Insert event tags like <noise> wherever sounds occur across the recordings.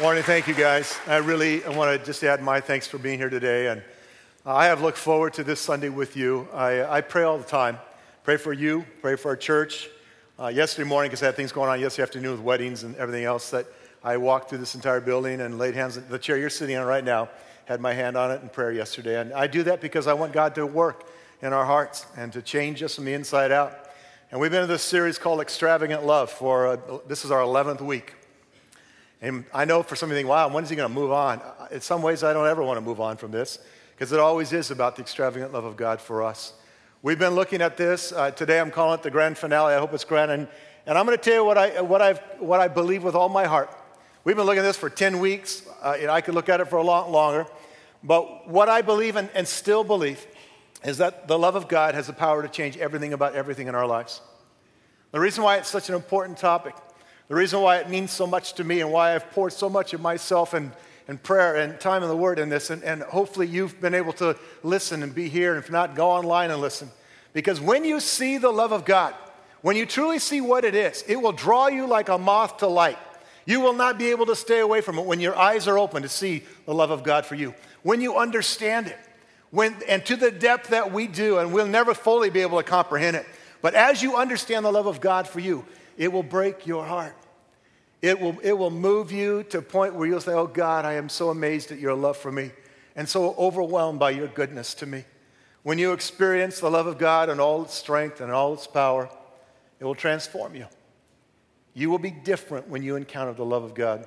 Morning, thank you guys. I really I want to just add my thanks for being here today. And I have looked forward to this Sunday with you. I, I pray all the time. Pray for you, pray for our church. Uh, yesterday morning, because I had things going on yesterday afternoon with weddings and everything else, that I walked through this entire building and laid hands on the chair you're sitting on right now, had my hand on it in prayer yesterday. And I do that because I want God to work in our hearts and to change us from the inside out. And we've been in this series called Extravagant Love for uh, this is our 11th week. And I know for some of you think, wow, when is he going to move on? In some ways, I don't ever want to move on from this because it always is about the extravagant love of God for us. We've been looking at this. Uh, today, I'm calling it the grand finale. I hope it's grand. And, and I'm going to tell you what I, what, I've, what I believe with all my heart. We've been looking at this for 10 weeks. Uh, I could look at it for a lot longer. But what I believe and, and still believe is that the love of God has the power to change everything about everything in our lives. The reason why it's such an important topic the reason why it means so much to me and why I've poured so much of myself and, and prayer and time in the Word in this, and, and hopefully you've been able to listen and be here, and if not, go online and listen. Because when you see the love of God, when you truly see what it is, it will draw you like a moth to light. You will not be able to stay away from it when your eyes are open to see the love of God for you. When you understand it, when, and to the depth that we do, and we'll never fully be able to comprehend it. But as you understand the love of God for you, it will break your heart. It will, it will move you to a point where you'll say, Oh God, I am so amazed at your love for me and so overwhelmed by your goodness to me. When you experience the love of God and all its strength and all its power, it will transform you. You will be different when you encounter the love of God.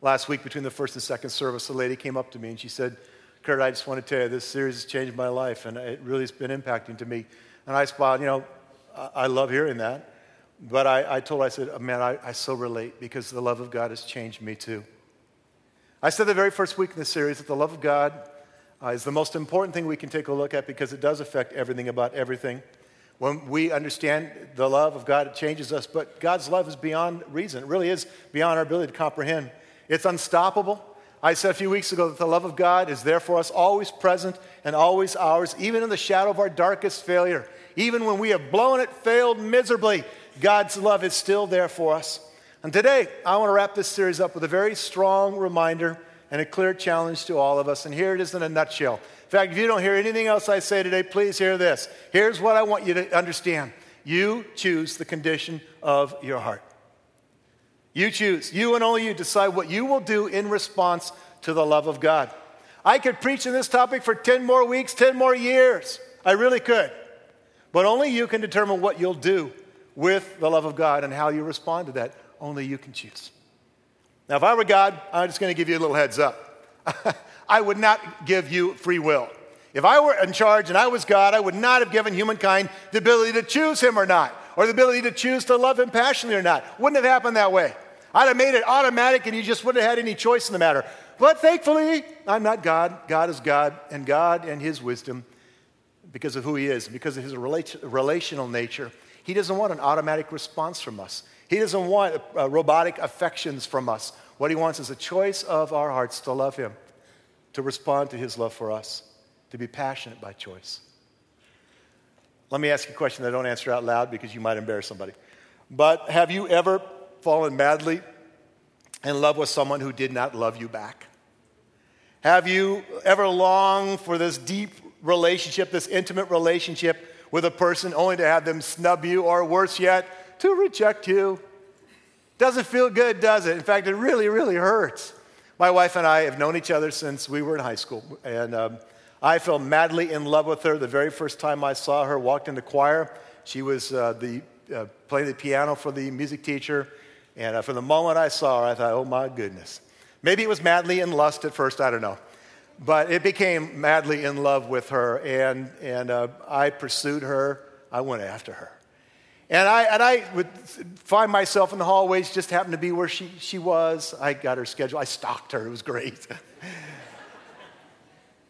Last week, between the first and second service, a lady came up to me and she said, Kurt, I just want to tell you, this series has changed my life and it really has been impacting to me. And I smiled, you know, I love hearing that. But I, I told her, I said, oh, man, I, I so relate because the love of God has changed me too. I said the very first week in the series that the love of God uh, is the most important thing we can take a look at because it does affect everything about everything. When we understand the love of God, it changes us, but God's love is beyond reason. It really is beyond our ability to comprehend. It's unstoppable. I said a few weeks ago that the love of God is there for us, always present and always ours, even in the shadow of our darkest failure. Even when we have blown it, failed miserably, God's love is still there for us. And today, I want to wrap this series up with a very strong reminder and a clear challenge to all of us. And here it is in a nutshell. In fact, if you don't hear anything else I say today, please hear this. Here's what I want you to understand you choose the condition of your heart. You choose. You and only you decide what you will do in response to the love of God. I could preach on this topic for 10 more weeks, 10 more years. I really could. But only you can determine what you'll do with the love of God and how you respond to that. Only you can choose. Now, if I were God, I'm just going to give you a little heads up. <laughs> I would not give you free will. If I were in charge and I was God, I would not have given humankind the ability to choose him or not, or the ability to choose to love him passionately or not. Wouldn't have happened that way. I'd have made it automatic and you just wouldn't have had any choice in the matter. But thankfully, I'm not God. God is God, and God and his wisdom, because of who he is, because of his relational nature, he doesn't want an automatic response from us. He doesn't want uh, robotic affections from us. What he wants is a choice of our hearts to love him, to respond to his love for us, to be passionate by choice. Let me ask you a question that I don't answer out loud because you might embarrass somebody. But have you ever fallen madly in love with someone who did not love you back? Have you ever longed for this deep relationship, this intimate relationship with a person only to have them snub you, or worse yet, to reject you. Doesn't feel good, does it? In fact, it really, really hurts. My wife and I have known each other since we were in high school, and um, I fell madly in love with her the very first time I saw her. Walked into the choir. She was uh, the uh, playing the piano for the music teacher, and uh, from the moment I saw her, I thought, "Oh my goodness." Maybe it was madly in lust at first. I don't know but it became madly in love with her, and, and uh, I pursued her. I went after her. And I, and I would find myself in the hallways, just happened to be where she, she was. I got her schedule. I stalked her. It was great. <laughs>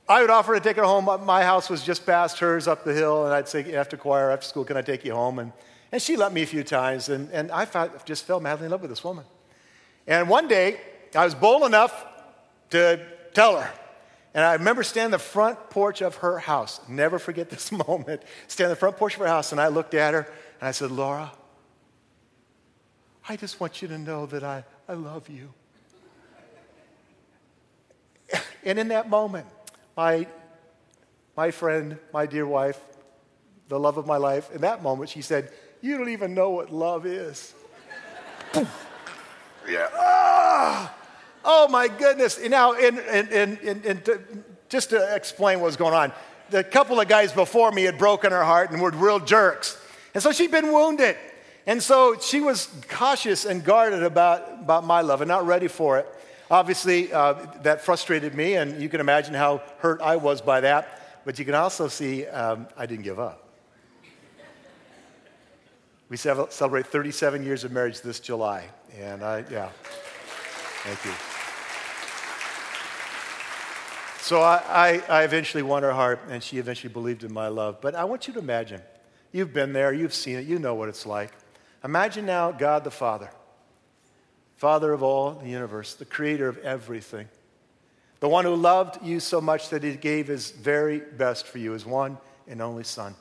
I would offer to take her home. My house was just past hers up the hill, and I'd say, after choir, after school, can I take you home? And, and she let me a few times, and, and I felt, just fell madly in love with this woman. And one day, I was bold enough to tell her, and I remember standing on the front porch of her house. Never forget this <laughs> moment. Standing on the front porch of her house, and I looked at her and I said, Laura, I just want you to know that I, I love you. <laughs> And in that moment, my, my friend, my dear wife, the love of my life, in that moment, she said, You don't even know what love is. <laughs> yeah. Ah! Oh my goodness. Now, in, in, in, in, to, just to explain what was going on, the couple of guys before me had broken her heart and were real jerks. And so she'd been wounded. And so she was cautious and guarded about, about my love and not ready for it. Obviously, uh, that frustrated me, and you can imagine how hurt I was by that. But you can also see um, I didn't give up. We celebrate 37 years of marriage this July. And I, yeah, thank you. So I, I, I, eventually won her heart, and she eventually believed in my love. But I want you to imagine you've been there, you've seen it, you know what it's like. Imagine now God the Father, Father of all the universe, the creator of everything, the one who loved you so much that he gave his very best for you, his one and only Son.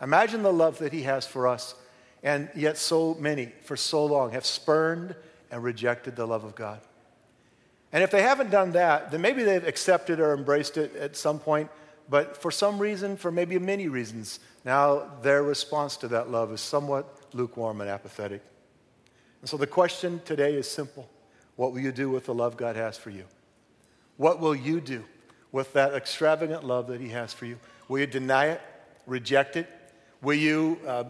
Imagine the love that he has for us, and yet so many, for so long, have spurned and rejected the love of God. And if they haven't done that, then maybe they've accepted or embraced it at some point, but for some reason, for maybe many reasons, now their response to that love is somewhat lukewarm and apathetic. And so the question today is simple What will you do with the love God has for you? What will you do with that extravagant love that He has for you? Will you deny it, reject it? Will you uh,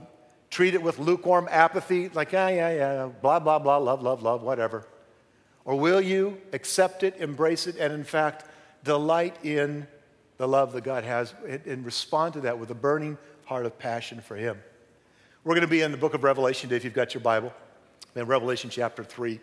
treat it with lukewarm apathy, like, yeah, yeah, yeah, blah, blah, blah, love, love, love, whatever? Or will you accept it, embrace it, and in fact, delight in the love that God has and respond to that with a burning heart of passion for Him? We're going to be in the book of Revelation today, if you've got your Bible, in Revelation chapter 3.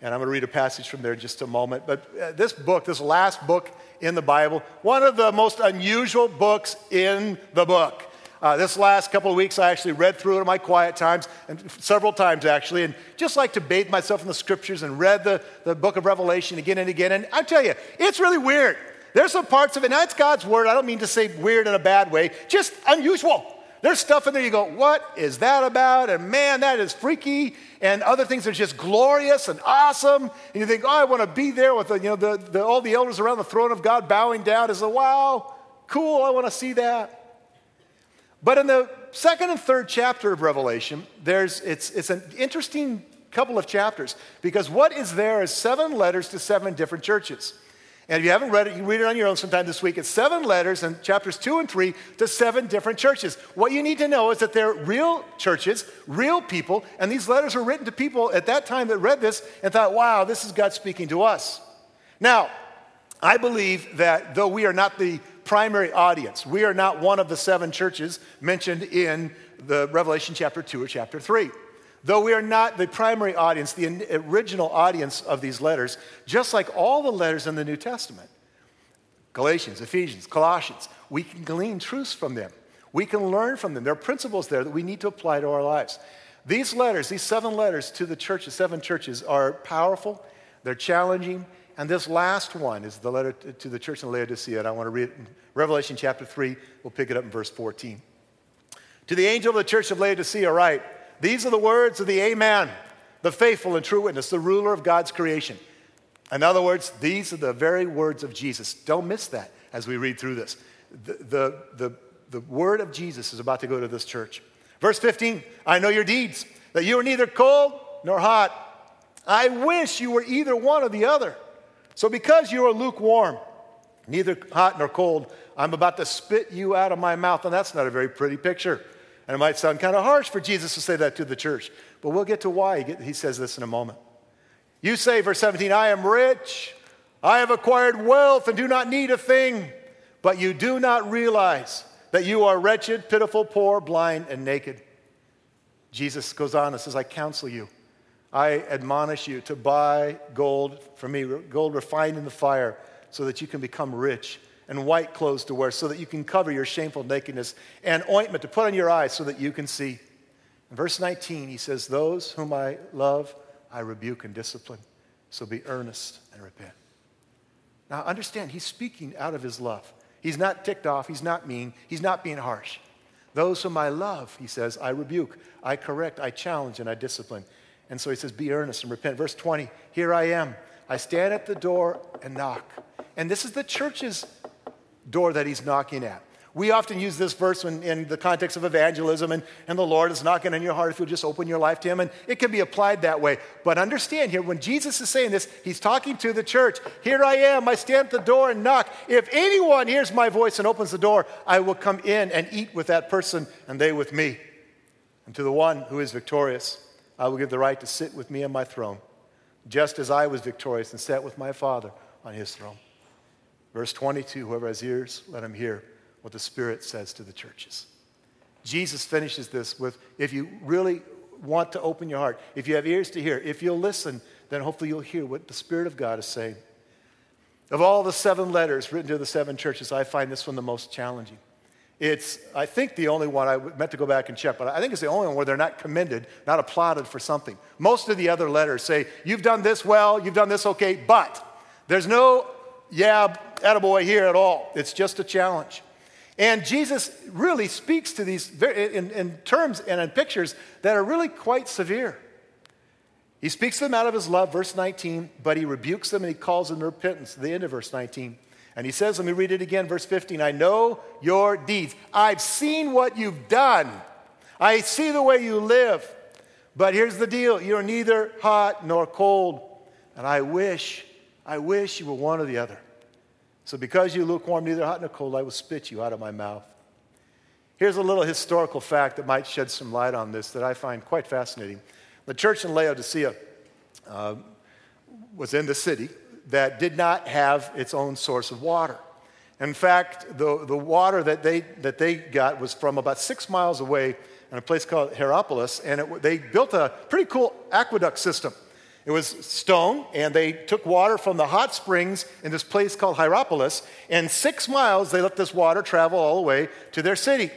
And I'm going to read a passage from there in just a moment. But uh, this book, this last book in the Bible, one of the most unusual books in the book. Uh, this last couple of weeks, I actually read through it in my quiet times, and several times actually, and just like to bathe myself in the scriptures and read the, the book of Revelation again and again. And I tell you, it's really weird. There's some parts of it, now it's God's word. I don't mean to say weird in a bad way, just unusual. There's stuff in there you go, what is that about? And man, that is freaky. And other things are just glorious and awesome. And you think, oh, I want to be there with the, you know, the, the, all the elders around the throne of God bowing down. Is a wow, cool, I want to see that. But in the second and third chapter of Revelation, there's, it's, it's an interesting couple of chapters because what is there is seven letters to seven different churches. And if you haven't read it, you read it on your own sometime this week. It's seven letters in chapters two and three to seven different churches. What you need to know is that they're real churches, real people, and these letters were written to people at that time that read this and thought, wow, this is God speaking to us. Now, I believe that though we are not the primary audience, we are not one of the seven churches mentioned in the Revelation chapter 2 or chapter 3. Though we are not the primary audience, the original audience of these letters, just like all the letters in the New Testament Galatians, Ephesians, Colossians we can glean truths from them. We can learn from them. There are principles there that we need to apply to our lives. These letters, these seven letters to the churches, seven churches, are powerful, they're challenging, and this last one is the letter to the church in Laodicea, and I want to read it in Revelation chapter 3. We'll pick it up in verse 14. To the angel of the church of Laodicea, write, these are the words of the Amen, the faithful and true witness, the ruler of God's creation. In other words, these are the very words of Jesus. Don't miss that as we read through this. The, the, the, the word of Jesus is about to go to this church. Verse 15 I know your deeds, that you are neither cold nor hot. I wish you were either one or the other. So, because you are lukewarm, neither hot nor cold, I'm about to spit you out of my mouth. And that's not a very pretty picture. And it might sound kind of harsh for Jesus to say that to the church, but we'll get to why he says this in a moment. You say, verse 17, I am rich, I have acquired wealth and do not need a thing, but you do not realize that you are wretched, pitiful, poor, blind, and naked. Jesus goes on and says, I counsel you. I admonish you to buy gold from me, gold refined in the fire, so that you can become rich and white clothes to wear so that you can cover your shameful nakedness, and ointment to put on your eyes so that you can see. In verse 19, he says, Those whom I love, I rebuke and discipline. So be earnest and repent. Now, understand, he's speaking out of his love. He's not ticked off, he's not mean, he's not being harsh. Those whom I love, he says, I rebuke, I correct, I challenge, and I discipline. And so he says, Be earnest and repent. Verse 20, Here I am. I stand at the door and knock. And this is the church's door that he's knocking at. We often use this verse in, in, the context of evangelism, and, and the Lord is knocking on your heart if you'll just open your life to Him, and it can be applied that way. But understand here, when Jesus is saying this, He's talking to the church. Here I am, I stand at the door and knock. If anyone hears my voice and opens the door, I will come in and eat with that person, and they with me. And to the one who is victorious, I will give the right to sit with me on my throne, just as I was victorious and sat with my Father on His throne. Verse 22 Whoever has ears, let him hear what the Spirit says to the churches. Jesus finishes this with if you really want to open your heart, if you have ears to hear, if you'll listen, then hopefully you'll hear what the Spirit of God is saying. Of all the seven letters written to the seven churches, I find this one the most challenging. It's, I think, the only one I meant to go back and check, but I think it's the only one where they're not commended, not applauded for something. Most of the other letters say, You've done this well, you've done this okay, but there's no, yeah, attaboy here at all. It's just a challenge. And Jesus really speaks to these in, in terms and in pictures that are really quite severe. He speaks to them out of his love, verse 19, but he rebukes them and he calls them to repentance, the end of verse 19. And he says, let me read it again, verse 15 I know your deeds. I've seen what you've done, I see the way you live. But here's the deal you're neither hot nor cold. And I wish, I wish you were one or the other. So because you lukewarm, neither hot nor cold, I will spit you out of my mouth. Here's a little historical fact that might shed some light on this that I find quite fascinating. The church in Laodicea uh, was in the city that did not have its own source of water. In fact, the, the water that they, that they got was from about six miles away in a place called Hierapolis, and it, they built a pretty cool aqueduct system. It was stone, and they took water from the hot springs in this place called Hierapolis, and six miles they let this water travel all the way to their city.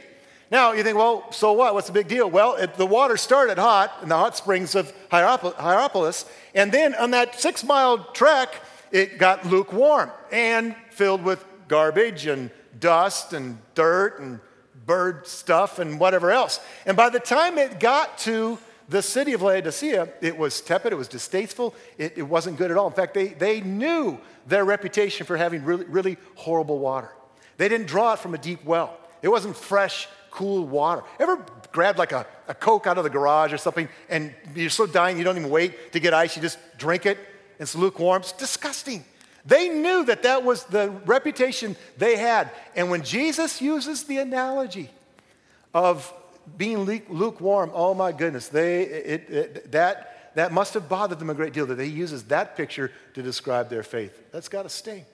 Now, you think, well, so what? What's the big deal? Well, it, the water started hot in the hot springs of Hierapolis, and then on that six mile trek, it got lukewarm and filled with garbage and dust and dirt and bird stuff and whatever else. And by the time it got to the city of Laodicea, it was tepid, it was distasteful, it, it, wasn't good at all. In fact, they, they knew their reputation for having really, really horrible water. They didn't draw it from a deep well, it wasn't fresh, cool water. Ever grabbed like a, a Coke out of the garage or something and you're so dying you don't even wait to get ice, you just drink it? It's lukewarm. It's disgusting. They knew that that was the reputation they had. And when Jesus uses the analogy of being lukewarm, oh my goodness, they, it, it, that, that must have bothered them a great deal that he uses that picture to describe their faith. That's got to sting.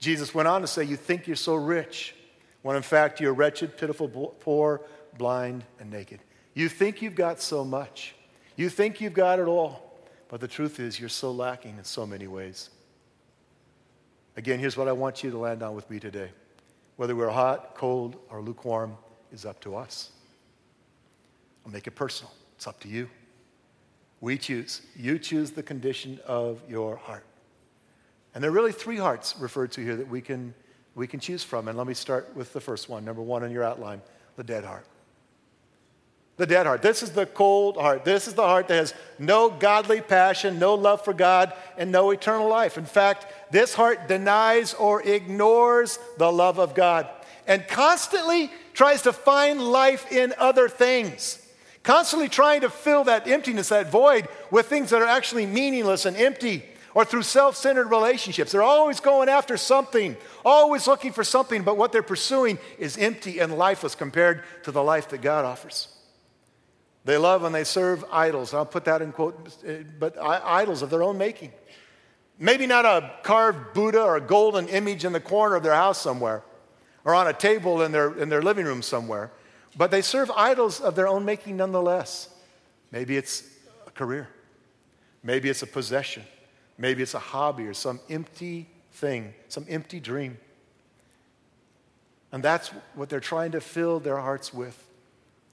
Jesus went on to say, You think you're so rich, when in fact you're wretched, pitiful, poor, blind, and naked. You think you've got so much. You think you've got it all. But the truth is, you're so lacking in so many ways. Again, here's what I want you to land on with me today. Whether we're hot, cold, or lukewarm, is up to us. I'll make it personal. It's up to you. We choose. You choose the condition of your heart. And there are really three hearts referred to here that we can, we can choose from. And let me start with the first one, number one in your outline the dead heart. The dead heart. This is the cold heart. This is the heart that has no godly passion, no love for God, and no eternal life. In fact, this heart denies or ignores the love of God and constantly tries to find life in other things. Constantly trying to fill that emptiness, that void, with things that are actually meaningless and empty, or through self centered relationships. They're always going after something, always looking for something, but what they're pursuing is empty and lifeless compared to the life that God offers. They love and they serve idols. I'll put that in quote, but idols of their own making. Maybe not a carved Buddha or a golden image in the corner of their house somewhere, or on a table in their, in their living room somewhere, but they serve idols of their own making nonetheless. Maybe it's a career, maybe it's a possession, maybe it's a hobby or some empty thing, some empty dream. And that's what they're trying to fill their hearts with,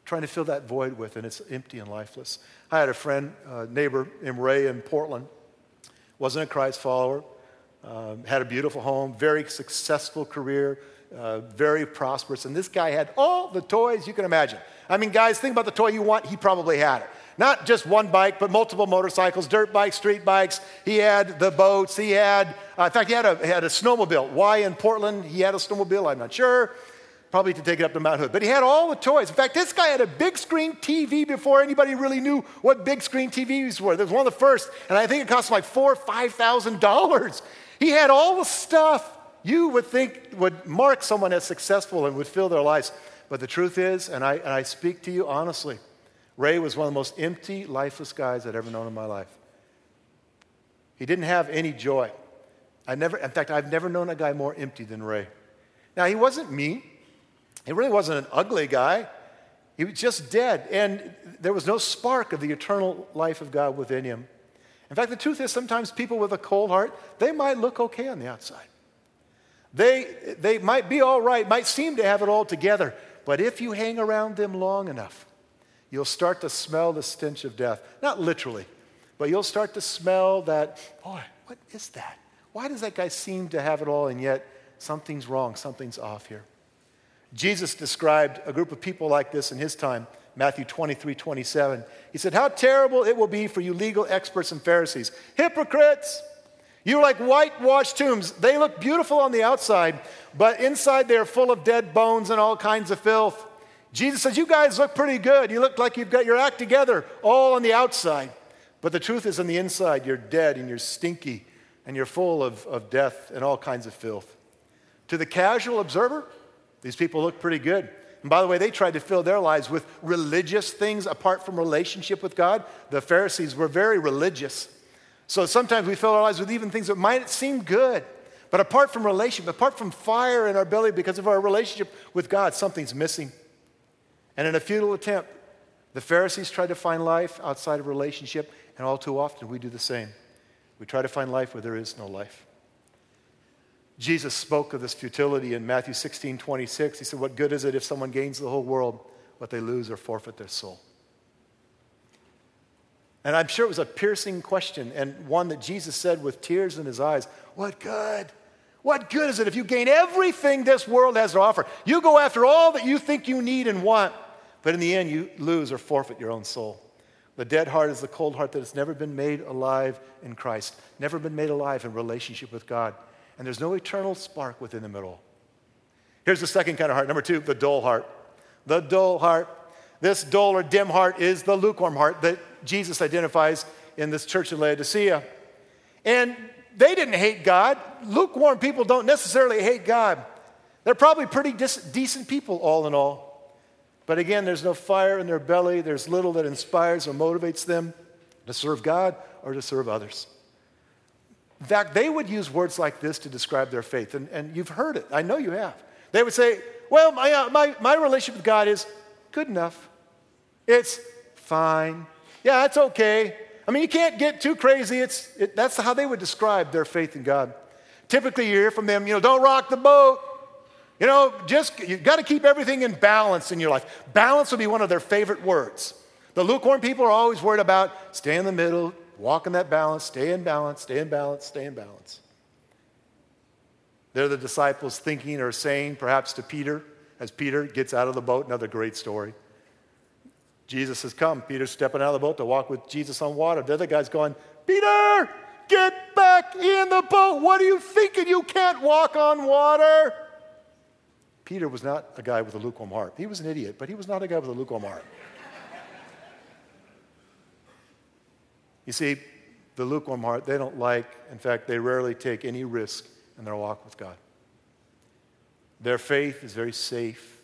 trying to fill that void with, and it's empty and lifeless. I had a friend, a neighbor named Ray in Portland, wasn't a Christ follower, um, had a beautiful home, very successful career, uh, very prosperous. And this guy had all the toys you can imagine I mean, guys, think about the toy you want. He probably had it. Not just one bike, but multiple motorcycles, dirt bikes, street bikes. He had the boats. He had, uh, in fact, he had a, had a snowmobile. Why in Portland he had a snowmobile, I'm not sure. Probably to take it up to Mount Hood. But he had all the toys. In fact, this guy had a big screen TV before anybody really knew what big screen TVs were. It was one of the first, and I think it cost like four or five thousand dollars. He had all the stuff you would think would mark someone as successful and would fill their lives. But the truth is, and I, and I speak to you honestly, Ray was one of the most empty, lifeless guys I'd ever known in my life. He didn't have any joy. I never, in fact, I've never known a guy more empty than Ray. Now, he wasn't mean. He really wasn't an ugly guy. He was just dead. And there was no spark of the eternal life of God within him. In fact, the truth is, sometimes people with a cold heart, they might look okay on the outside. They, they might be all right, might seem to have it all together, but if you hang around them long enough, you'll start to smell the stench of death. Not literally, but you'll start to smell that, boy, what is that? Why does that guy seem to have it all and yet something's wrong, something's off here? Jesus described a group of people like this in his time, Matthew 23 27. He said, How terrible it will be for you legal experts and Pharisees, hypocrites! You're like whitewashed tombs. They look beautiful on the outside, but inside they're full of dead bones and all kinds of filth. Jesus says, You guys look pretty good. You look like you've got your act together all on the outside. But the truth is, on the inside, you're dead and you're stinky and you're full of, of death and all kinds of filth. To the casual observer, these people look pretty good. And by the way, they tried to fill their lives with religious things apart from relationship with God. The Pharisees were very religious. So sometimes we fill our lives with even things that might seem good. But apart from relationship, apart from fire in our belly because of our relationship with God, something's missing. And in a futile attempt, the Pharisees tried to find life outside of relationship, and all too often we do the same. We try to find life where there is no life. Jesus spoke of this futility in Matthew 16 26. He said, What good is it if someone gains the whole world, but they lose or forfeit their soul? And I'm sure it was a piercing question and one that Jesus said with tears in his eyes What good? What good is it if you gain everything this world has to offer? You go after all that you think you need and want, but in the end, you lose or forfeit your own soul. The dead heart is the cold heart that has never been made alive in Christ, never been made alive in relationship with God. And there's no eternal spark within the middle. Here's the second kind of heart. Number two, the dull heart. The dull heart. This dull or dim heart is the lukewarm heart that Jesus identifies in this church in Laodicea. And they didn't hate God. Lukewarm people don't necessarily hate God. They're probably pretty dis- decent people, all in all. But again, there's no fire in their belly. There's little that inspires or motivates them to serve God or to serve others. In fact, they would use words like this to describe their faith. And, and you've heard it. I know you have. They would say, Well, my, uh, my, my relationship with God is good enough. It's fine. Yeah, it's okay. I mean, you can't get too crazy. It's, it, that's how they would describe their faith in God. Typically, you hear from them, you know, don't rock the boat. You know, just, you've got to keep everything in balance in your life. Balance would be one of their favorite words. The lukewarm people are always worried about stay in the middle, walk in that balance, stay in balance, stay in balance, stay in balance. They're the disciples thinking or saying, perhaps to Peter, as Peter gets out of the boat, another great story. Jesus has come. Peter's stepping out of the boat to walk with Jesus on water. The other guy's going, Peter, get back in the boat. What are you thinking? You can't walk on water. Peter was not a guy with a lukewarm heart. He was an idiot, but he was not a guy with a lukewarm heart. You see, the lukewarm heart, they don't like, in fact, they rarely take any risk in their walk with God. Their faith is very safe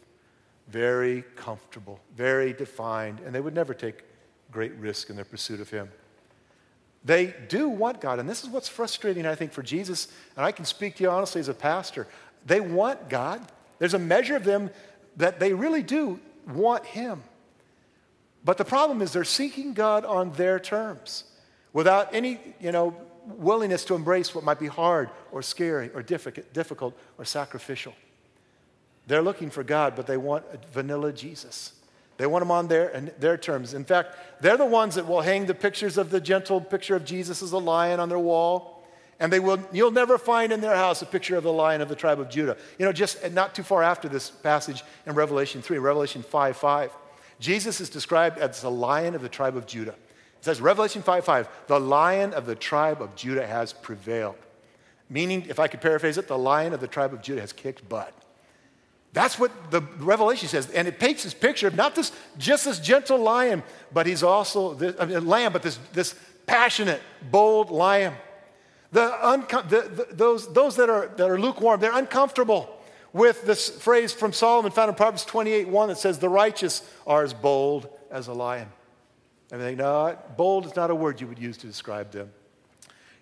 very comfortable, very defined, and they would never take great risk in their pursuit of Him. They do want God, and this is what's frustrating, I think, for Jesus, and I can speak to you honestly as a pastor. They want God. There's a measure of them that they really do want Him. But the problem is they're seeking God on their terms without any, you know, willingness to embrace what might be hard or scary or difficult or sacrificial. They're looking for God, but they want a vanilla Jesus. They want him on their, their terms. In fact, they're the ones that will hang the pictures of the gentle picture of Jesus as a lion on their wall. And they will, you'll never find in their house a picture of the lion of the tribe of Judah. You know, just not too far after this passage in Revelation 3, Revelation 5 5. Jesus is described as the lion of the tribe of Judah. It says, Revelation 5 5, the lion of the tribe of Judah has prevailed. Meaning, if I could paraphrase it, the lion of the tribe of Judah has kicked butt. That's what the Revelation says. And it paints this picture of not this, just this gentle lion, but he's also this, I mean, lamb, but this, this passionate, bold lion. The, the, the, those, those that, are, that are lukewarm, they're uncomfortable with this phrase from Solomon found in Proverbs 28 1 that says, The righteous are as bold as a lion. Think, no, bold is not a word you would use to describe them.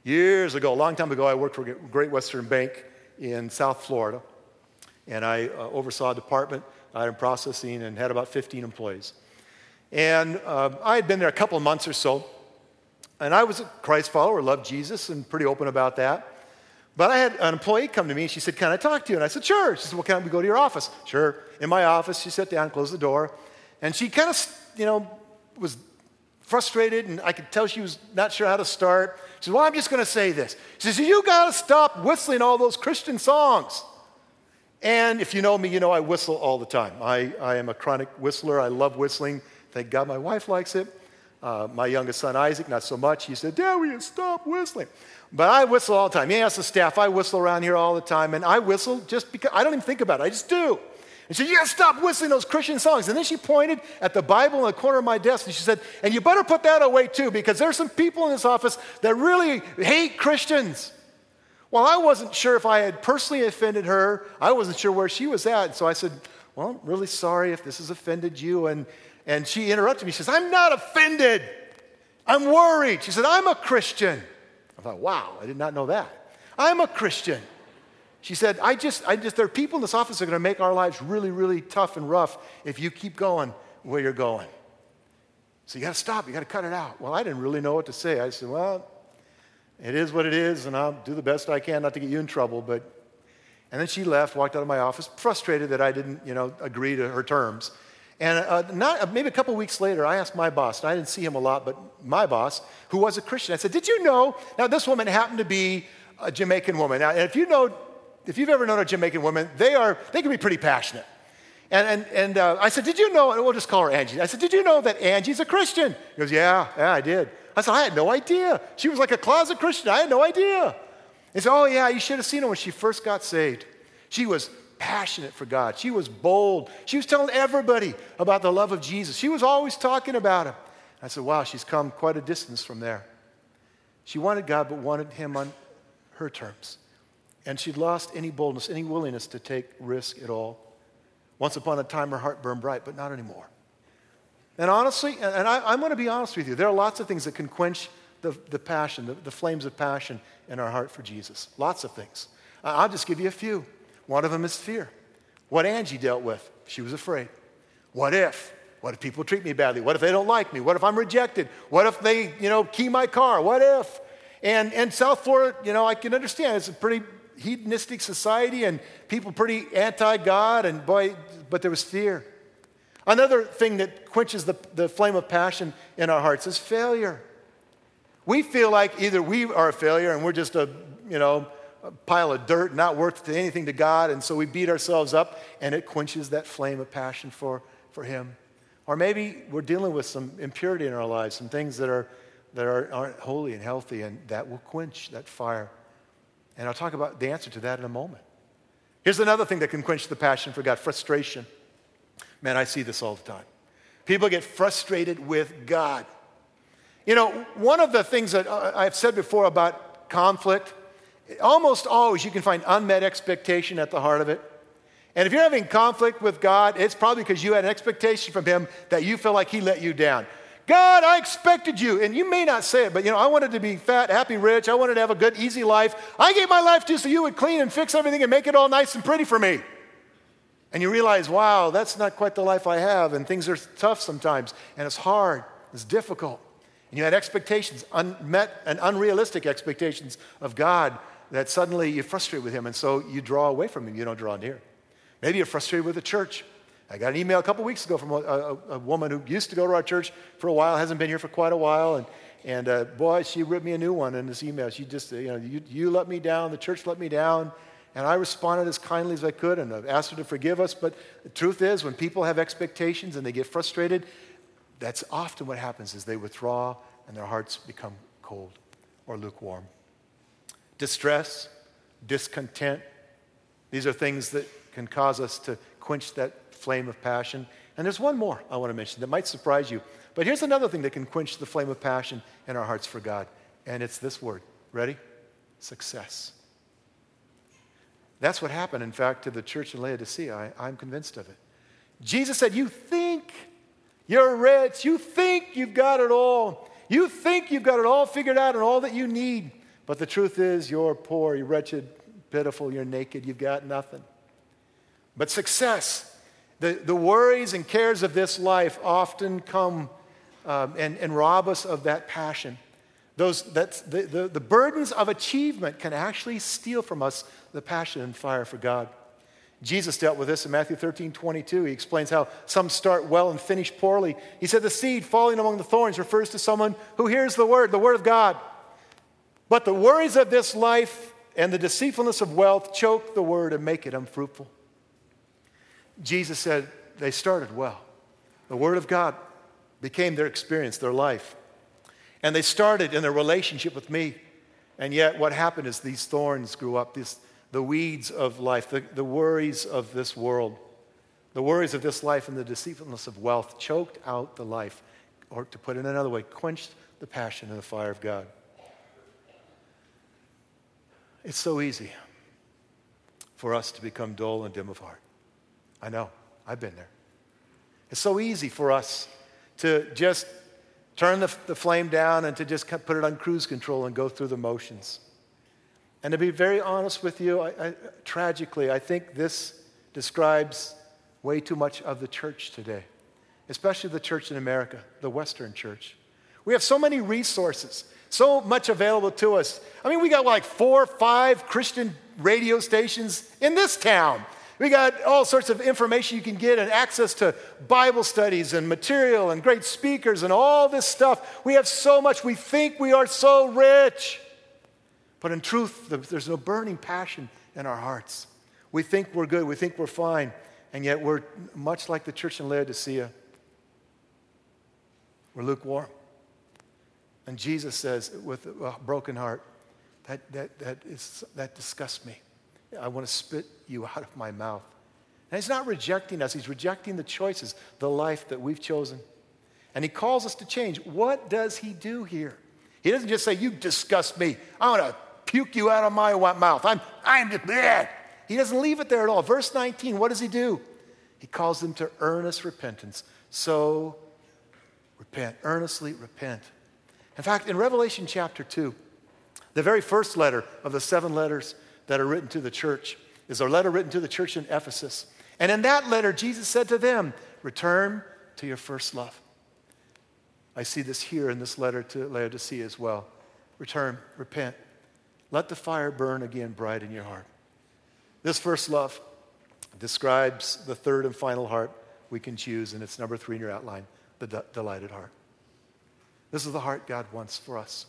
Years ago, a long time ago, I worked for Great Western Bank in South Florida and I uh, oversaw a department, item processing, and had about 15 employees. And uh, I had been there a couple of months or so, and I was a Christ follower, loved Jesus, and pretty open about that. But I had an employee come to me and she said, Can I talk to you? And I said, Sure. She said, Well, can we go to your office? Sure. In my office, she sat down, closed the door, and she kind of, you know, was frustrated, and I could tell she was not sure how to start. She said, Well, I'm just going to say this. She says, You got to stop whistling all those Christian songs. And if you know me, you know I whistle all the time. I, I am a chronic whistler. I love whistling. Thank God my wife likes it. Uh, my youngest son, Isaac, not so much. He said, Dad, will you stop whistling? But I whistle all the time. He asked the staff, I whistle around here all the time. And I whistle just because I don't even think about it. I just do. And she said, You gotta stop whistling those Christian songs. And then she pointed at the Bible in the corner of my desk and she said, And you better put that away too, because there's some people in this office that really hate Christians. Well, I wasn't sure if I had personally offended her. I wasn't sure where she was at. So I said, Well, I'm really sorry if this has offended you. And, and she interrupted me. She says, I'm not offended. I'm worried. She said, I'm a Christian. I thought, wow, I did not know that. I'm a Christian. She said, I just, I just, there are people in this office that are going to make our lives really, really tough and rough if you keep going where you're going. So you got to stop. You got to cut it out. Well, I didn't really know what to say. I said, well, it is what it is, and I'll do the best I can not to get you in trouble. But, and then she left, walked out of my office, frustrated that I didn't, you know, agree to her terms. And uh, not, uh, maybe a couple weeks later, I asked my boss, and I didn't see him a lot, but my boss, who was a Christian, I said, Did you know? Now, this woman happened to be a Jamaican woman. Now, if you know, if you've ever known a Jamaican woman, they are, they can be pretty passionate. And, and, and uh, I said, Did you know? And we'll just call her Angie. I said, Did you know that Angie's a Christian? He goes, Yeah, yeah, I did. I said, I had no idea. She was like a closet Christian. I had no idea. He said, Oh, yeah, you should have seen her when she first got saved. She was passionate for God. She was bold. She was telling everybody about the love of Jesus. She was always talking about him. I said, Wow, she's come quite a distance from there. She wanted God, but wanted Him on her terms. And she'd lost any boldness, any willingness to take risk at all. Once upon a time, her heart burned bright, but not anymore. And honestly, and I, am going to be honest with you, there are lots of things that can quench the, the passion, the, the flames of passion in our heart for Jesus. Lots of things. I'll just give you a few. One of them is fear. What Angie dealt with, she was afraid. What if? What if people treat me badly? What if they don't like me? What if I'm rejected? What if they, you know, key my car? What if? And, and South Florida, you know, I can understand it's a pretty hedonistic society and people pretty anti God, and boy, but there was fear. Another thing that quenches the, the flame of passion in our hearts is failure. We feel like either we are a failure and we're just a, you know, a pile of dirt, not worth anything to God, and so we beat ourselves up and it quenches that flame of passion for, for Him. Or maybe we're dealing with some impurity in our lives, some things that, are, that are, aren't holy and healthy, and that will quench that fire. And I'll talk about the answer to that in a moment. Here's another thing that can quench the passion for God frustration. Man, I see this all the time. People get frustrated with God. You know, one of the things that uh, I've said before about conflict, almost always you can find unmet expectation at the heart of it. And if you're having conflict with God, it's probably because you had an expectation from Him that you feel like He let you down. God, I expected you. And you may not say it, but you know, I wanted to be fat, happy, rich. I wanted to have a good, easy life. I gave my life to you so you would clean and fix everything and make it all nice and pretty for me. And you realize, wow, that's not quite the life I have, and things are tough sometimes, and it's hard, it's difficult. And you had expectations, unmet and unrealistic expectations of God that suddenly you're frustrated with Him, and so you draw away from Him, you don't draw near. Maybe you're frustrated with the church. I got an email a couple weeks ago from a, a, a, woman who used to go to our church for a while, hasn't been here for quite a while, and, and uh, boy, she ripped me a new one in this email. She just, you know, you, you let me down, the church let me down, and I responded as kindly as I could and I've asked her to forgive us. But the truth is, when people have expectations and they get frustrated, that's often what happens is they withdraw and their hearts become cold or lukewarm. Distress, discontent, these are things that can cause us to quench that flame of passion. And there's one more I want to mention that might surprise you. But here's another thing that can quench the flame of passion in our hearts for God, and it's this word. Ready? Success. That's what happened, in fact, to the church in Laodicea. I, am convinced of it. Jesus said, You think you're rich. You think you've got it all. You think you've got it all figured out and all that you need. But the truth is, you're poor, you're wretched, pitiful, you're naked, you've got nothing. But success, the, the worries and cares of this life often come um, and, and rob us of that passion. Those, that's, the, the, the burdens of achievement can actually steal from us the passion and fire for God. Jesus dealt with this in Matthew 13, 22. He explains how some start well and finish poorly. He said, The seed falling among the thorns refers to someone who hears the word, the word of God. But the worries of this life and the deceitfulness of wealth choke the word and make it unfruitful. Jesus said they started well. The word of God became their experience, their life. And they started in their relationship with me. And yet, what happened is these thorns grew up, this, the weeds of life, the, the worries of this world, the worries of this life and the deceitfulness of wealth choked out the life, or to put it another way, quenched the passion and the fire of God. It's so easy for us to become dull and dim of heart. I know, I've been there. It's so easy for us to just turn the, the flame down and to just put it on cruise control and go through the motions. And to be very honest with you, I, I, tragically, I think this describes way too much of the church today, especially the church in America, the Western church. We have so many resources, so much available to us. I mean, we got like four or five Christian radio stations in this town. We got all sorts of information you can get and access to Bible studies and material and great speakers and all this stuff. We have so much. We think we are so rich. But in truth, there's no burning passion in our hearts. We think we're good, we think we're fine, and yet we're much like the church in Laodicea. We're lukewarm. And Jesus says, with a broken heart, that, that, that, is, that disgusts me. I want to spit you <laughs> out of my mouth. And he's not rejecting us, he's rejecting the choices, the life that we've chosen. And he calls us to change. What does he do here? He doesn't just say, You disgust me. I'm going to puke you out of my mouth. I'm, I'm just bad. He doesn't leave it there at all. Verse 19, what does he do? He calls them to earnest repentance. So repent, earnestly repent. In fact, in Revelation chapter 2, the very first letter of the seven letters that are written to the church is a letter written to the church in Ephesus. And in that letter, Jesus said to them, Return to your first love. I see this here in this letter to Laodicea as well. Return, repent. Let the fire burn again bright in your heart. This first love describes the third and final heart we can choose, and it's number three in your outline the de- delighted heart. This is the heart God wants for us.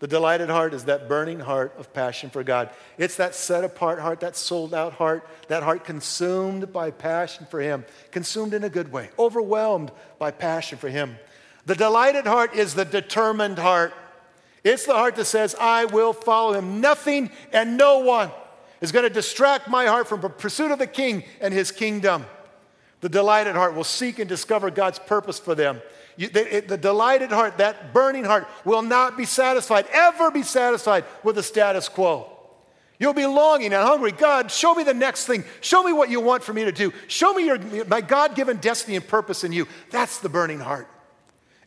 The delighted heart is that burning heart of passion for God. It's that set apart heart, that sold out heart, that heart consumed by passion for Him, consumed in a good way, overwhelmed by passion for Him. The delighted heart is the determined heart. It's the heart that says, I will follow Him. Nothing and no one is going to distract my heart from the pursuit of the King and His kingdom. The delighted heart will seek and discover God's purpose for them. You, the, the delighted heart, that burning heart, will not be satisfied, ever be satisfied with the status quo. You'll be longing and hungry. God, show me the next thing. Show me what you want for me to do. Show me your, my God given destiny and purpose in you. That's the burning heart.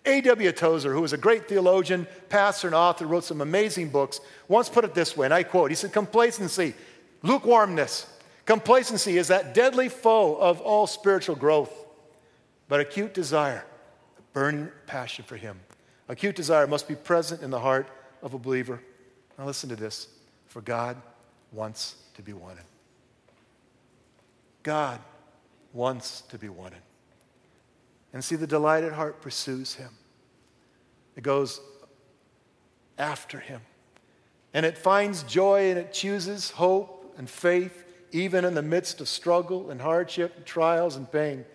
A.W. Tozer, who was a great theologian, pastor, and author, wrote some amazing books, once put it this way, and I quote He said, Complacency, lukewarmness, complacency is that deadly foe of all spiritual growth, but acute desire a burning passion for Him. Acute desire must be present in the heart of a believer. Now, listen to this for God wants to be wanted. God wants to be wanted. And see, the delighted heart pursues Him, it goes after Him. And it finds joy and it chooses hope and faith, even in the midst of struggle and hardship, and trials and pain.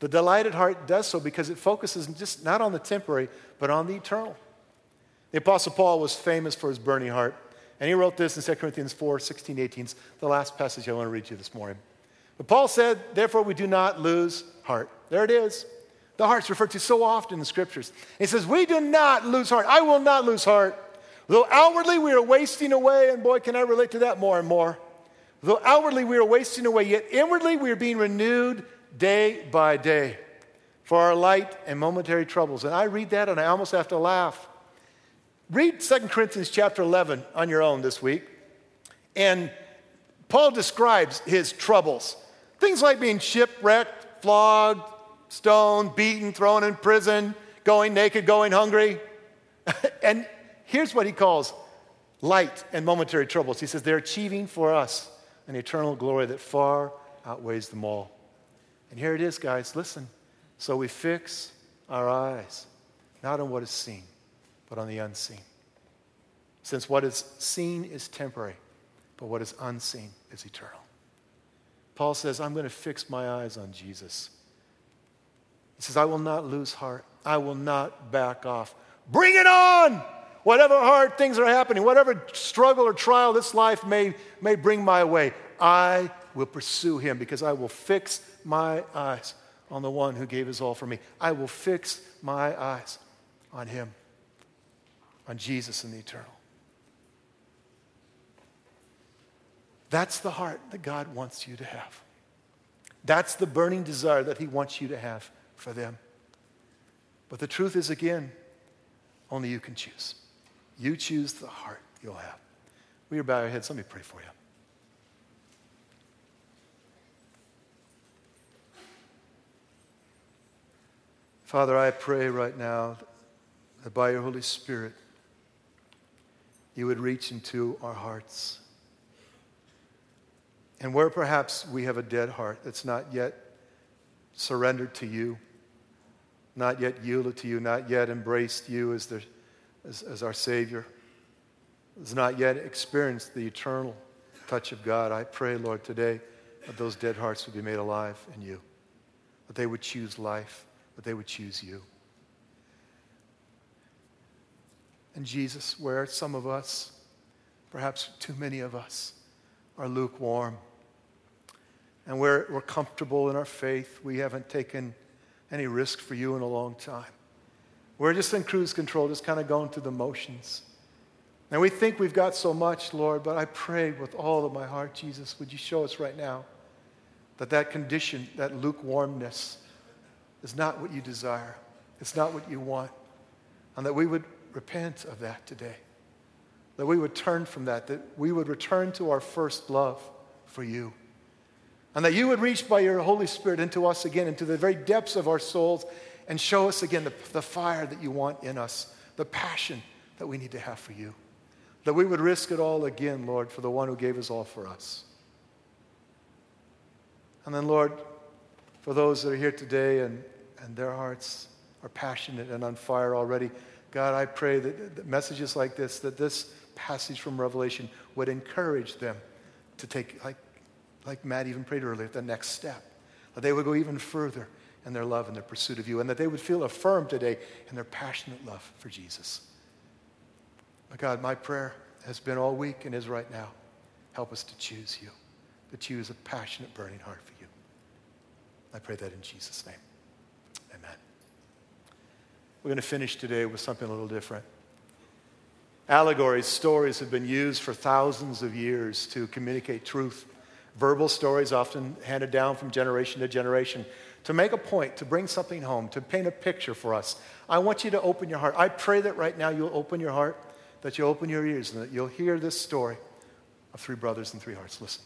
The delighted heart does so because it focuses just not on the temporary, but on the eternal. The Apostle Paul was famous for his burning heart. And he wrote this in 2 Corinthians 4 16, 18. It's the last passage I want to read you this morning. But Paul said, Therefore, we do not lose heart. There it is. The heart's referred to so often in the scriptures. He says, We do not lose heart. I will not lose heart. Though outwardly we are wasting away, and boy, can I relate to that more and more. Though outwardly we are wasting away, yet inwardly we are being renewed day by day for our light and momentary troubles. And I read that and I almost have to laugh. Read 2 Corinthians chapter 11 on your own this week. And Paul describes his troubles. Things like being shipwrecked, flogged, stoned, beaten, thrown in prison, going naked, going hungry. <laughs> and here's what he calls light and momentary troubles. He says they're achieving for us an eternal glory that far outweighs them all. And here it is, guys. Listen. So we fix our eyes not on what is seen, but on the unseen. Since what is seen is temporary, but what is unseen is eternal. Paul says, I'm going to fix my eyes on Jesus. He says, I will not lose heart. I will not back off. Bring it on! Whatever hard things are happening, whatever struggle or trial this life may, may bring my way, I will pursue him because I will fix my eyes on the one who gave his all for me. I will fix my eyes on him, on Jesus and the eternal. That's the heart that God wants you to have. That's the burning desire that he wants you to have for them. But the truth is, again, only you can choose. You choose the heart you'll have. We you bow your heads? Let me pray for you. Father, I pray right now that by your Holy Spirit, you would reach into our hearts. And where perhaps we have a dead heart that's not yet surrendered to you, not yet yielded to you, not yet embraced you as, the, as, as our Savior, has not yet experienced the eternal touch of God, I pray, Lord, today that those dead hearts would be made alive in you, that they would choose life that they would choose you. And Jesus, where some of us, perhaps too many of us, are lukewarm, and where we're comfortable in our faith, we haven't taken any risk for you in a long time. We're just in cruise control, just kind of going through the motions. And we think we've got so much, Lord, but I pray with all of my heart, Jesus, would you show us right now that that condition, that lukewarmness, is not what you desire. It's not what you want. And that we would repent of that today. That we would turn from that, that we would return to our first love for you. And that you would reach by your Holy Spirit into us again, into the very depths of our souls, and show us again the, the fire that you want in us, the passion that we need to have for you. That we would risk it all again, Lord, for the one who gave us all for us. And then, Lord, for those that are here today and, and their hearts are passionate and on fire already. God, I pray that, that messages like this, that this passage from Revelation would encourage them to take, like, like Matt even prayed earlier, the next step. That they would go even further in their love and their pursuit of you, and that they would feel affirmed today in their passionate love for Jesus. But God, my prayer has been all week and is right now. Help us to choose you, to choose a passionate, burning heart for you. I pray that in Jesus' name. Amen. We're going to finish today with something a little different. Allegories, stories have been used for thousands of years to communicate truth. Verbal stories, often handed down from generation to generation, to make a point, to bring something home, to paint a picture for us. I want you to open your heart. I pray that right now you'll open your heart, that you'll open your ears, and that you'll hear this story of three brothers and three hearts. Listen.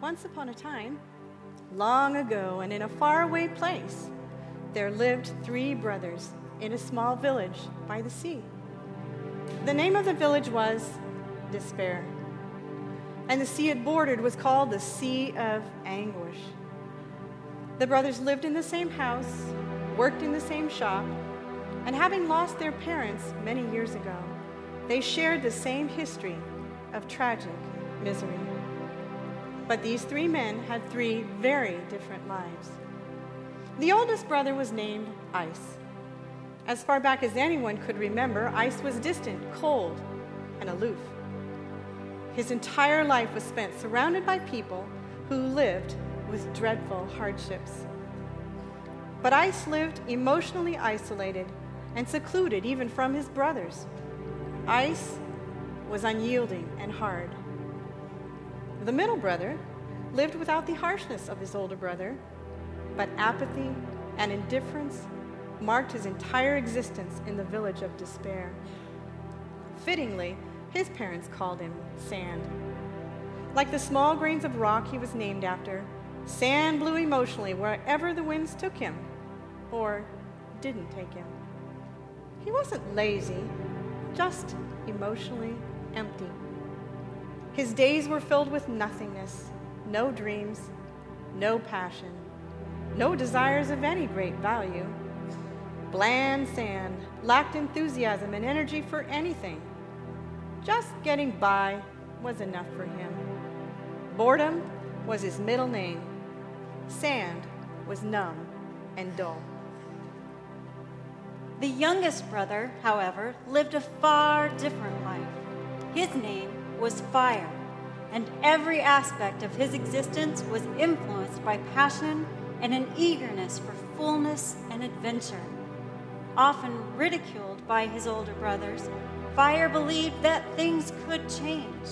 Once upon a time, long ago and in a faraway place, there lived three brothers in a small village by the sea. The name of the village was Despair. and the sea it bordered was called the Sea of Anguish. The brothers lived in the same house, worked in the same shop, and having lost their parents many years ago, they shared the same history of tragic misery. But these three men had three very different lives. The oldest brother was named Ice. As far back as anyone could remember, Ice was distant, cold, and aloof. His entire life was spent surrounded by people who lived with dreadful hardships. But Ice lived emotionally isolated and secluded even from his brothers. Ice was unyielding and hard. The middle brother lived without the harshness of his older brother, but apathy and indifference marked his entire existence in the village of despair. Fittingly, his parents called him Sand. Like the small grains of rock he was named after, Sand blew emotionally wherever the winds took him, or didn't take him. He wasn't lazy, just emotionally empty. His days were filled with nothingness, no dreams, no passion, no desires of any great value. Bland sand lacked enthusiasm and energy for anything. Just getting by was enough for him. Boredom was his middle name. Sand was numb and dull. The youngest brother, however, lived a far different life. His name was Fire, and every aspect of his existence was influenced by passion and an eagerness for fullness and adventure. Often ridiculed by his older brothers, Fire believed that things could change.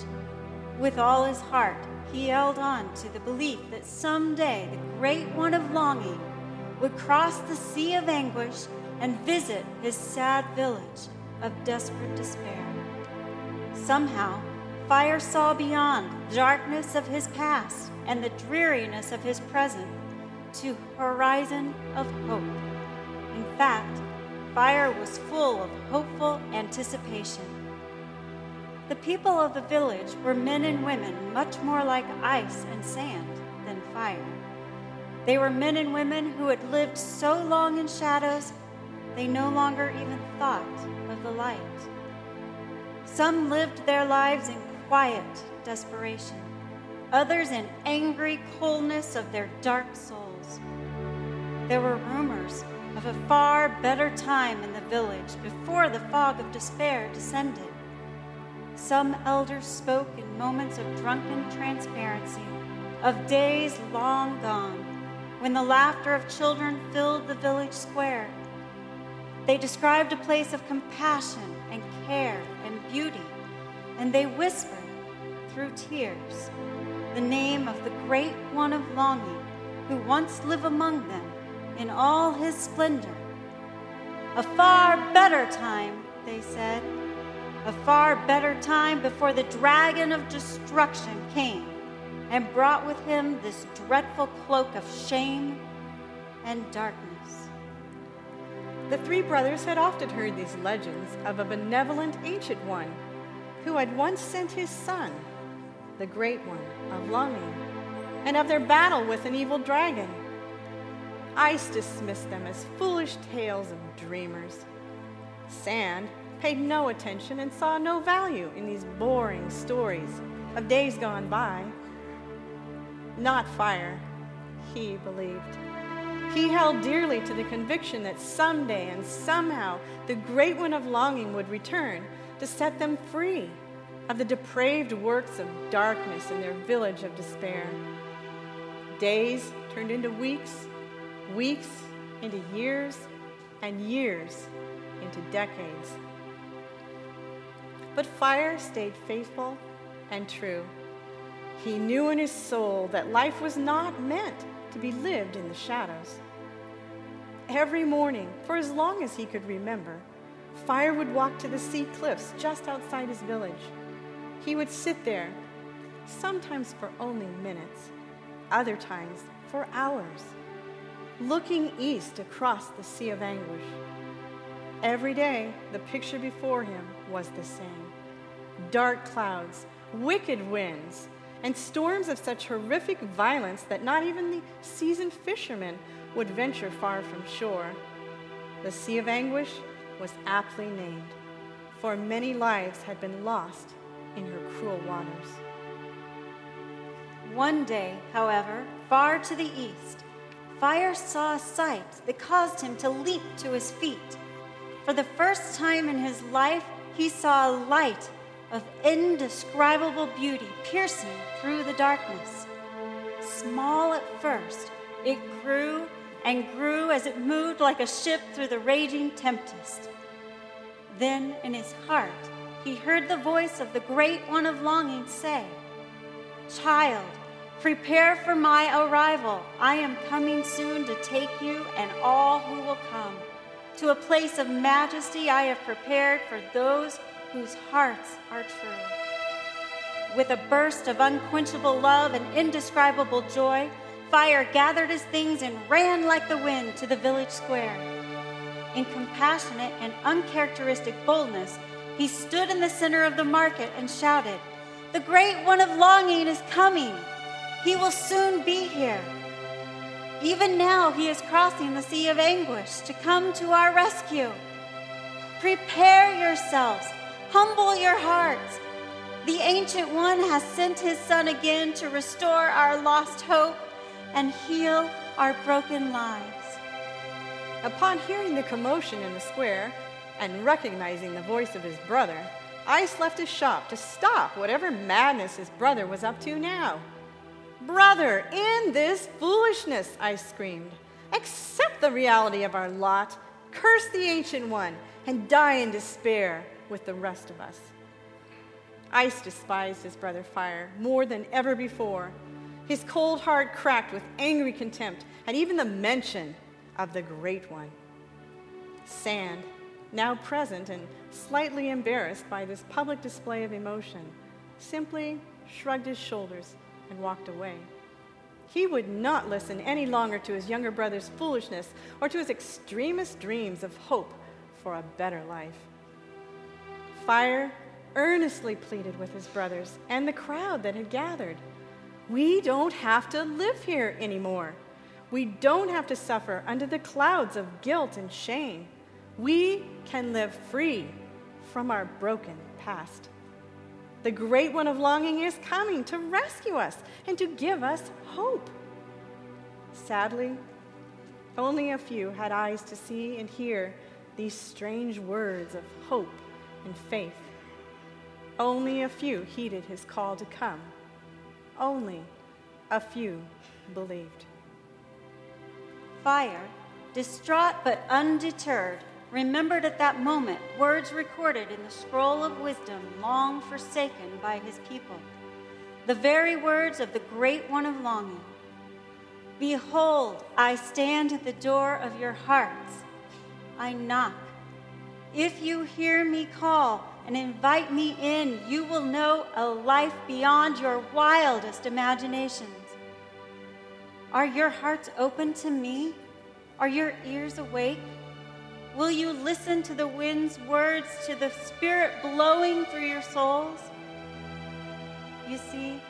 With all his heart, he held on to the belief that someday the great one of longing would cross the sea of anguish and visit his sad village of desperate despair. Somehow, Fire saw beyond the darkness of his past and the dreariness of his present to horizon of hope. In fact, Fire was full of hopeful anticipation. The people of the village were men and women much more like ice and sand than fire. They were men and women who had lived so long in shadows they no longer even thought of the light. Some lived their lives in quiet desperation, others in angry coldness of their dark souls. There were rumors of a far better time in the village before the fog of despair descended. Some elders spoke in moments of drunken transparency, of days long gone, when the laughter of children filled the village square they described a place of compassion and care and beauty, and they whispered through tears the name of the great one of longing who once lived among them in all his splendor. A far better time, they said, a far better time before the dragon of destruction came and brought with him this dreadful cloak of shame and darkness. The three brothers had often heard these legends of a benevolent ancient one who had once sent his son, the great one of longing, and of their battle with an evil dragon. Ice dismissed them as foolish tales of dreamers. Sand paid no attention and saw no value in these boring stories of days gone by. Not fire, he believed. He held dearly to the conviction that someday and somehow the great one of longing would return to set them free of the depraved works of darkness in their village of despair. Days turned into weeks, weeks into years, and years into decades. But Fire stayed faithful and true. He knew in his soul that life was not meant to be lived in the shadows. Every morning, for as long as he could remember, Fire would walk to the sea cliffs just outside his village. He would sit there, sometimes for only minutes, other times for hours, looking east across the Sea of Anguish. Every day, the picture before him was the same dark clouds, wicked winds, and storms of such horrific violence that not even the seasoned fishermen would venture far from shore. The Sea of Anguish was aptly named, for many lives had been lost in her cruel waters. One day, however, far to the east, Fire saw a sight that caused him to leap to his feet. For the first time in his life, he saw a light of indescribable beauty piercing through the darkness. Small at first, it grew and grew as it moved like a ship through the raging tempest. Then in his heart, he heard the voice of the great one of longing say, Child, prepare for my arrival. I am coming soon to take you and all who will come to a place of majesty I have prepared for those whose hearts are true. With a burst of unquenchable love and indescribable joy, Fire gathered his things and ran like the wind to the village square. In compassionate and uncharacteristic boldness, he stood in the center of the market and shouted, The great one of longing is coming. He will soon be here. Even now, he is crossing the sea of anguish to come to our rescue. Prepare yourselves, humble your hearts. The Ancient One has sent his Son again to restore our lost hope and heal our broken lives. Upon hearing the commotion in the square and recognizing the voice of his brother, Ice left his shop to stop whatever madness his brother was up to now. Brother, in this foolishness, I screamed. Accept the reality of our lot, curse the Ancient One, and die in despair with the rest of us. Ice despised his brother Fire more than ever before his cold heart cracked with angry contempt at even the mention of the Great One. Sand, now present and slightly embarrassed by this public display of emotion, simply shrugged his shoulders and walked away. He would not listen any longer to his younger brother's foolishness or to his extremist dreams of hope for a better life. Fire earnestly pleaded with his brothers and the crowd that had gathered. We don't have to live here anymore. We don't have to suffer under the clouds of guilt and shame. We can live free from our broken past. The great one of longing is coming to rescue us and to give us hope. Sadly, only a few had eyes to see and hear these strange words of hope and faith. Only a few heeded his call to come only a few believed. Fire, distraught but undeterred, remembered at that moment words recorded in the scroll of wisdom long forsaken by his people. The very words of the great one of longing. Behold, I stand at the door of your hearts. I knock. If you hear me call, and invite me in, you will know a life beyond your wildest imaginations. Are your hearts open to me? Are your ears awake? Will you listen to the wind's words, to the Spirit blowing through your souls? You see,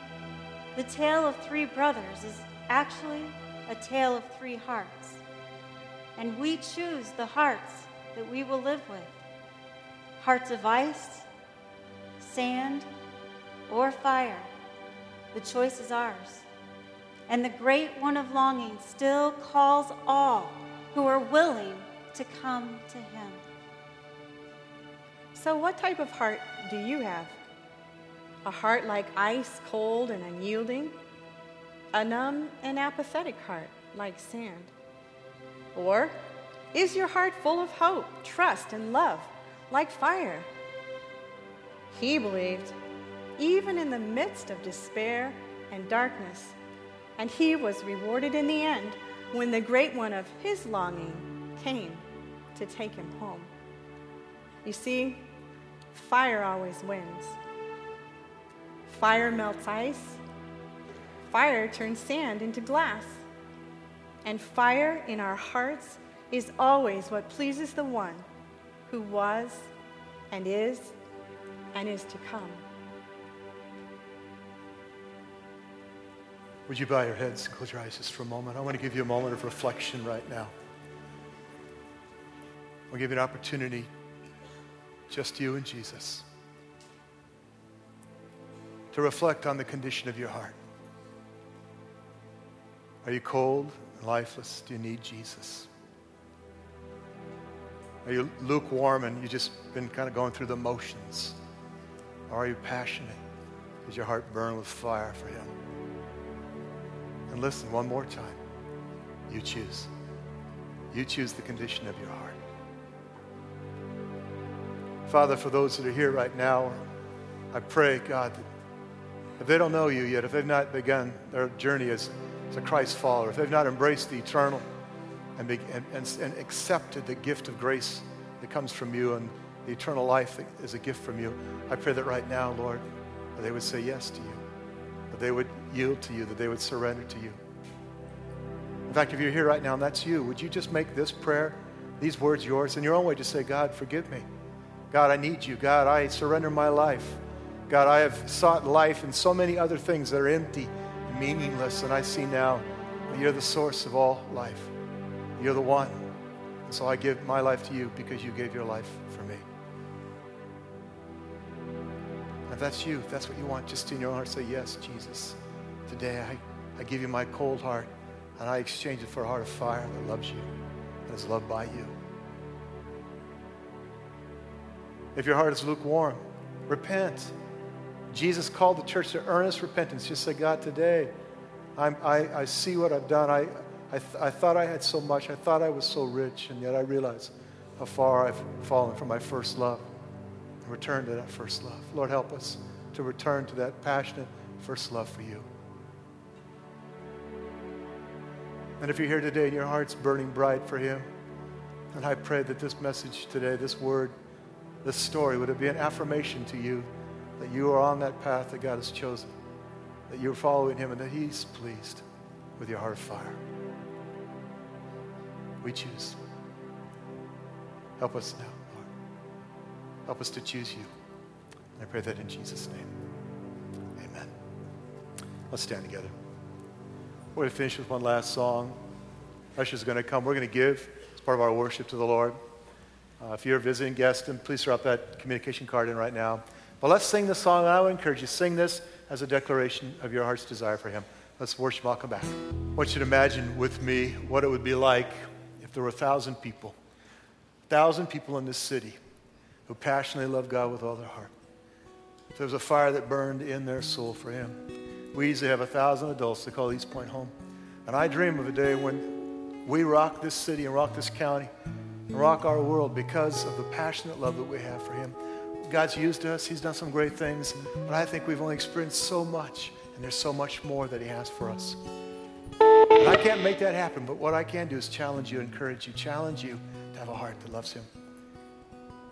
the tale of three brothers is actually a tale of three hearts. And we choose the hearts that we will live with hearts of ice, sand, or fire. The choice is ours. And the great one of longing still calls all who are willing to come to him. So, what type of heart do you have? A heart like ice, cold and unyielding? A numb and apathetic heart like sand? Or is your heart full of hope, trust, and love? like fire. He believed, even in the midst of despair and darkness, and he was rewarded in the end when the great one of his longing came to take him home. You see, fire always wins. Fire melts ice, fire turns sand into glass, and fire in our hearts is always what pleases the one who was and is and is to come. Would you bow your heads and close your eyes just for a moment? I want to give you a moment of reflection right now. I'll give you an opportunity, just you and Jesus, to reflect on the condition of your heart. Are you cold and lifeless? Do you need Jesus? Are you lukewarm and you've just been kind of going through the motions? Or are you passionate? Does your heart burn with fire for Him? And listen one more time. You choose. You choose the condition of your heart. Father, for those that are here right now, I pray, God, that if they don't know you yet, if they've not begun their journey as, as a Christ follower, if they've not embraced the eternal and, be, and, and, and accepted the gift of grace that comes from you and the eternal life that is a gift from you, I pray that right now, Lord, that they would say yes to you, that they would yield to you, that they would surrender to you. In fact, if you're here right now and that's you, would you just make this prayer, these words yours, in your own way? Just say, God, forgive me. God, I need you. God, I surrender my life. God, I have sought life in so many other things that are empty and meaningless, and I see now that you're the source of all life. You're the one. And so I give my life to you because you gave your life for me. If that's you, if that's what you want, just in your own heart say, Yes, Jesus. Today I, I give you my cold heart and I exchange it for a heart of fire that loves you and is loved by you. If your heart is lukewarm, repent. Jesus called the church to earnest repentance. Just say, God, today I'm, i I, see what I've done. I, I, th- I thought I had so much. I thought I was so rich, and yet I realize how far I've fallen from my first love. And return to that first love. Lord, help us to return to that passionate first love for you. And if you're here today and your heart's burning bright for Him, and I pray that this message today, this word, this story, would it be an affirmation to you that you are on that path that God has chosen, that you're following Him, and that He's pleased with your heart of fire. We choose. Help us now, Lord. Help us to choose you. I pray that in Jesus' name. Amen. Let's stand together. We're going to finish with one last song. Usher's going to come. We're going to give as part of our worship to the Lord. Uh, if you're a visiting guest, then please drop that communication card in right now. But let's sing this song, and I would encourage you sing this as a declaration of your heart's desire for Him. Let's worship. I'll come back. I want you to imagine with me what it would be like if there were a thousand people, a thousand people in this city who passionately love God with all their heart. If there was a fire that burned in their soul for Him. We easily have a thousand adults to call East Point home. And I dream of a day when we rock this city and rock this county rock our world because of the passionate love that we have for Him. God's used us, He's done some great things, but I think we've only experienced so much, and there's so much more that He has for us. And I can't make that happen, but what I can do is challenge you, encourage you, challenge you to have a heart that loves Him.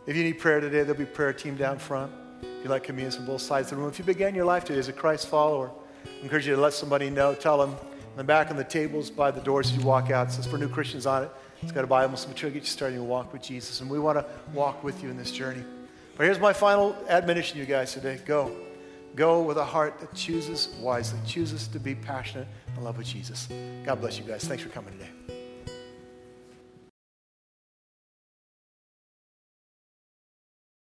If you need prayer today, there'll be a prayer team down front. If you like communion on both sides of the room, if you began your life today as a Christ follower, I encourage you to let somebody know. Tell them in the back on the tables by the doors as you walk out. Says for new Christians on it. It's got a Bible, some material, get you started your walk with Jesus. And we want to walk with you in this journey. But here's my final admonition you guys today. Go. Go with a heart that chooses wisely, chooses to be passionate and love with Jesus. God bless you guys. Thanks for coming today.